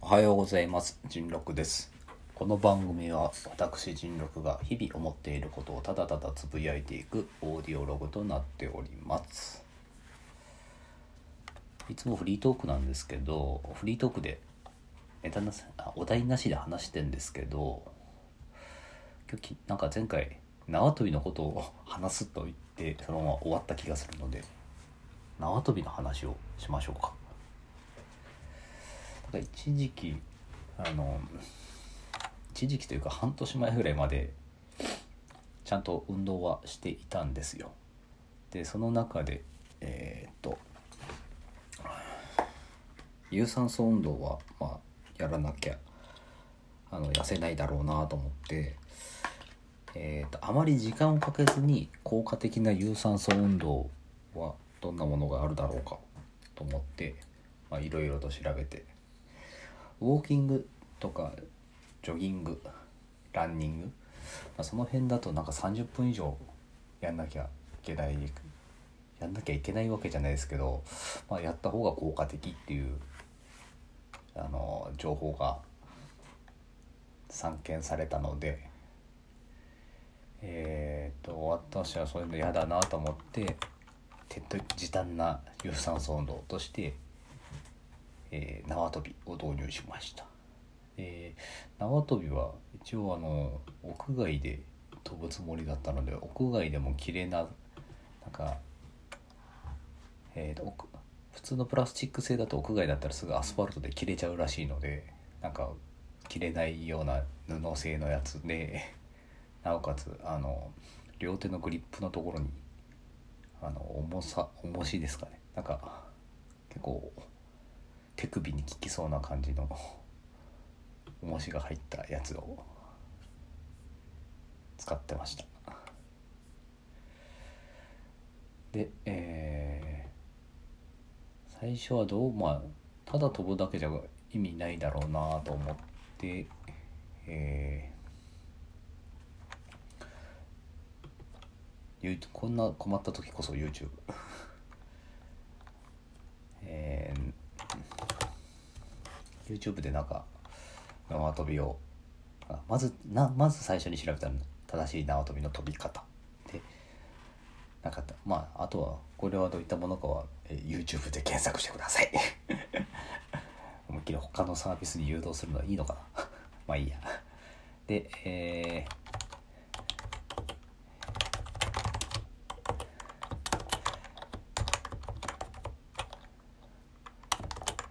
おはようございます。人六です。この番組は私人六が日々思っていることをただただつぶやいていくオーディオログとなっております。いつもフリートークなんですけどフリートークでネタなしあお題なしで話してんですけど今日なんか前回縄跳びのことを話すと言ってそのまま終わった気がするので縄跳びの話をしましょうか。なんか一時期あの一時期というか半年前ぐらいまでちゃんと運動はしていたんですよ。でその中でえーっと有酸素運動はまあやらなきゃあの痩せないだろうなと思って、えーとあまり時間をかけずに効果的な有酸素運動はどんなものがあるだろうかと思っていろいろと調べて。ウォーキングとかジョギングランニング、まあ、その辺だとなんか30分以上やんなきゃいけないやんなきゃいけないわけじゃないですけど、まあ、やった方が効果的っていうあの情報が散見されたのでえー、と私はそういうの嫌だなと思って手っ取り時短な有酸素運動として、えー縄跳びを導入しました、えー縄跳びは一応あの屋外で飛ぶつもりだったので屋外でも綺麗ななんかえーと普通のプラスチック製だと屋外だったらすぐアスファルトで切れちゃうらしいのでなんか切れないような布製のやつでなおかつあの両手のグリップのところにあの重さ重しですかね。なんか結構手首に効きそうな感じの重しが入ったやつを使ってました。でえー最初はどうまあただ飛ぶだけじゃ意味ないだろうなと思ってえー、こんな困った時こそ YouTube えー、YouTube でなんか縄跳びをまずなまず最初に調べたの正しい縄跳びの飛び方。でなかったまああとはこれはどういったものかは、えー YouTube で検索してください。思いっきり他のサービスに誘導するのはいいのかな。まあいいや。でえー、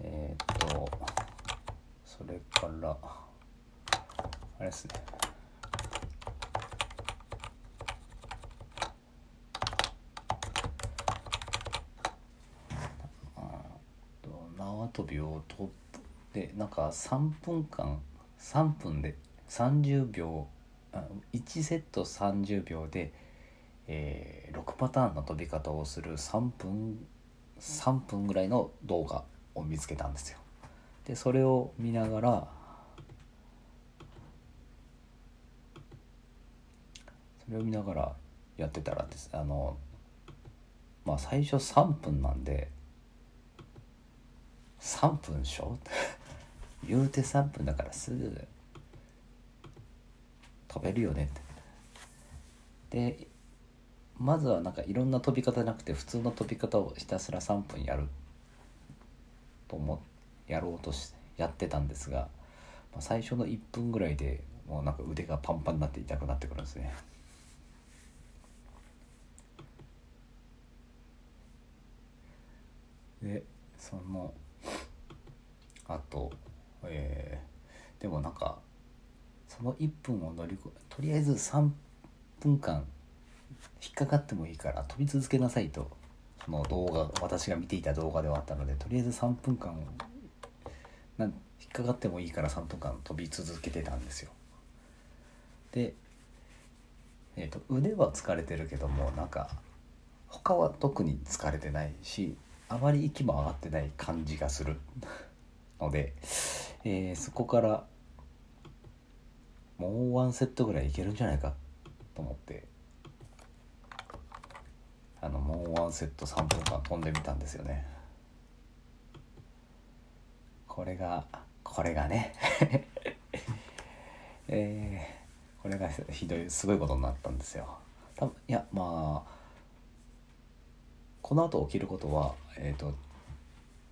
えーっとそれからあれですねと縄跳びをトップでなんか3分間3分で30秒1セット30秒で、えー6パターンの飛び方をする3分3分ぐらいの動画を見つけたんですよ。でそれを見ながらそれを見ながらやってたらですあのまあ最初3分なんで3分しょ？言うて3分だからすぐ飛べるよねって。でまずはなんかいろんな飛び方じゃなくて普通の飛び方をひたすら3分やると思やろうとしやってたんですが、まあ、最初の1分ぐらいでもうなんか腕がパンパンになって痛くなってくるんですね。でそのあとえーでもなんかその1分を乗り越えとりあえず3分間引っかかってもいいから飛び続けなさいとその動画私が見ていた動画ではあったのでとりあえず3分間なん引っかかってもいいから3分間飛び続けてたんですよ。で、えー、と腕は疲れてるけどもなんか他は特に疲れてないしあまり息も上がってない感じがする。ので、えーそこからもうワンセットぐらいいけるんじゃないかと思って。あのもうワンセット3分間飛んでみたんですよね。これがこれがね。えー、これがひどいすごいことになったんですよ。多分いやまあこの後起きることはえっ、ー、と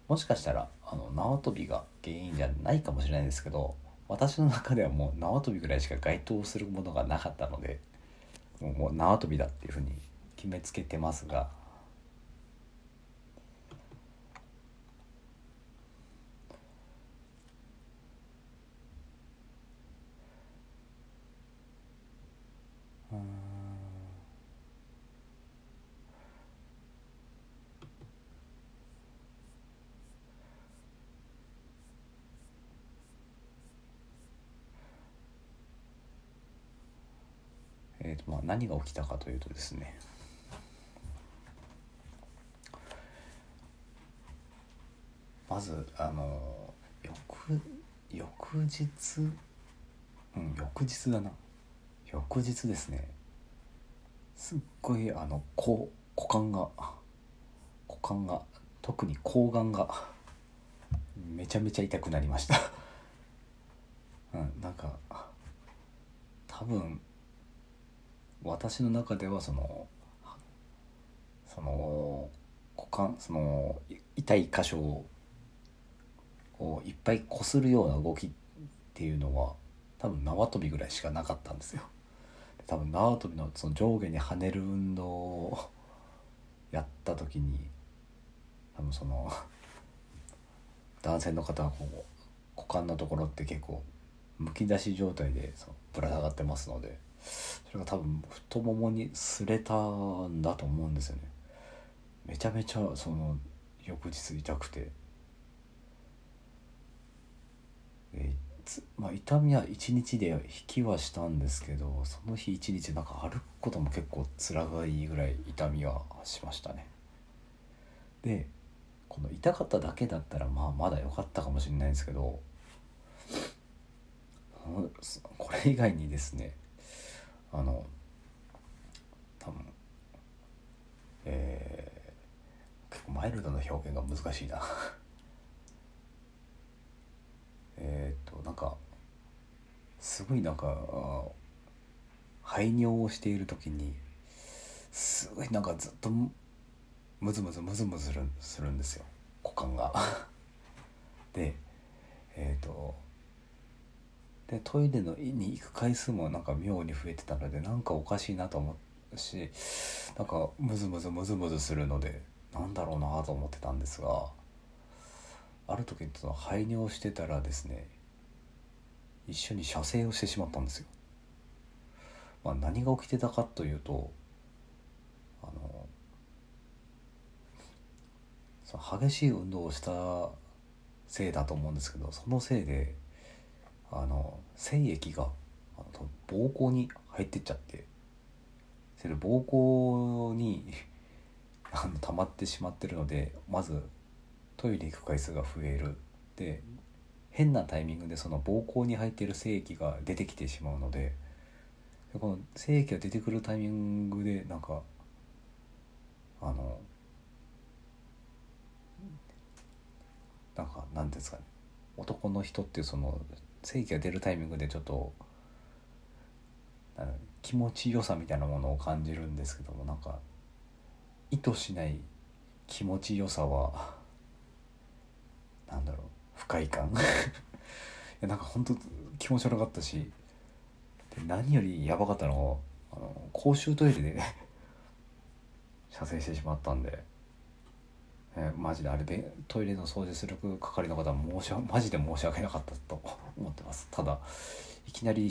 もしかしたらあの縄跳びが原因じゃないかもしれないですけど私の中ではもう縄跳びぐらいしか該当するものがなかったのでもう縄跳びだっていうふうに決めつけてますがえーとまあ、何が起きたかというとですね。まずあの翌翌日うん翌日だな。翌日ですね。すっごいあの股股間が股間が特に睾丸がめちゃめちゃ痛くなりました。うんなんか多分私の中ではそのその股間その痛い箇所をいっぱいこするような動きっていうのは多分縄跳びぐらいしかなかったんですよ。多分縄跳びのその上下に跳ねる運動をやった時に多分その男性の方はこう股間のところって結構むき出し状態でそのぶら下がってますのでそれが多分太ももに擦れたんだと思うんですよね。めちゃめちゃその翌日痛くて。えまあ、痛みは1日で引きはしたんですけどその日1日なんか歩くことも結構つらがいぐらい痛みはしましたね。でこの痛かっただけだったらまあまだ良かったかもしれないんですけどこれ以外にですねあの多分えー、結構マイルドな表現が難しいな。えっとなんかすごいなんか排尿をしている時にすごいなんかずっとムズムズムズムズするするんですよ。股間が。で、でトイレのに行く回数もなんか妙に増えてたのでなんかおかしいなと思うしなんかムズムズムズムズするのでなんだろうなと思ってたんですがある時その排尿してたらですね一緒に射精をしてしまったんですよ。まあ、何が起きてたかというとあのその激しい運動をしたせいだと思うんですけどそのせいであの精液があの膀胱に入ってっちゃってそれ膀胱に あの溜まってしまってるのでまずトイレ行く回数が増える。で変なタイミングでその膀胱に入ってる精液が出てきてしまうのででこの精液が出てくるタイミングでなんかあのなんか何ですかね。男の人ってその正義が出るタイミングでちょっと気持ちよさみたいなものを感じるんですけどもなんか意図しない気持ちよさはなんだろう不快感 いやなんか本当気持ち悪かったしで何よりやばかったのはあの公衆トイレで 射精してしまったんで。え、マジであれでトイレの掃除する係の方は申しマジで申し訳なかったと思ってます。ただいきなり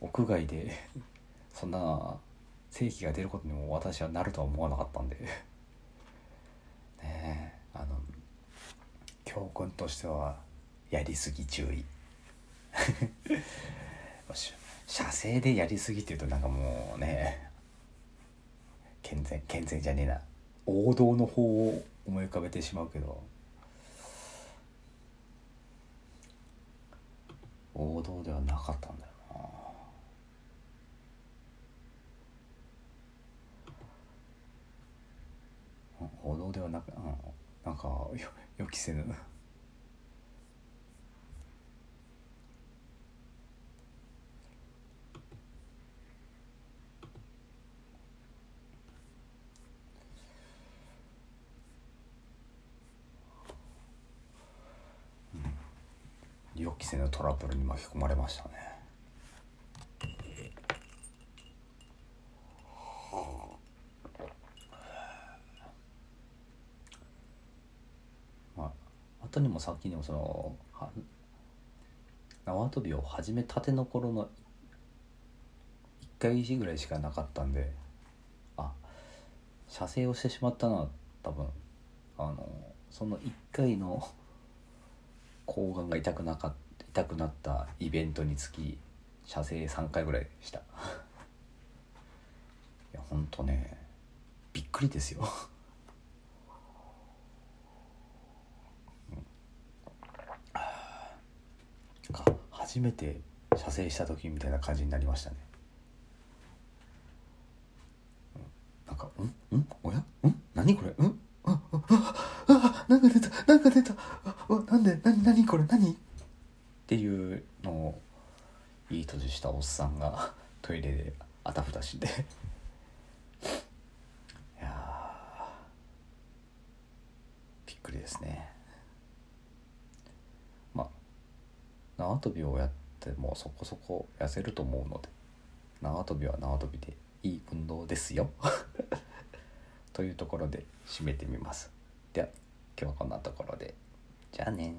屋外で そんな正規が出ることにも私はなるとは思わなかったんで。ねえあの教訓としてはやりすぎ注意。射精でやりすぎっていうとなんかもうね健全健全じゃねえな。王道の方を思い浮かべてしまうけど。王道ではなかったんだよな。王道ではなく、うん、なんか予期せぬ。予期せぬトラブルに巻き込まれましたね。まあ後にも先にもその縄跳びを始めたての頃の1回ぐらいしかなかったんであ射精をしてしまったな多分あのその1回の睾丸が痛くなかっ痛くなったイベントにつき射精3回ぐらいした。いやほんとねびっくりですよ。か初めて射精した時みたいな感じになりましたね。なんか「ん？ん？おや？ん？何これ？んああああなんか出たなんか出たあなんで何何これ何?」っていうのをいい年したおっさんが トイレであたふたしていやびっくりですね。まあ縄跳びをやってもそこそこ痩せると思うので縄跳びは縄跳びでいい運動ですよ。というところで締めてみます。では今日はこんなところで。じゃあね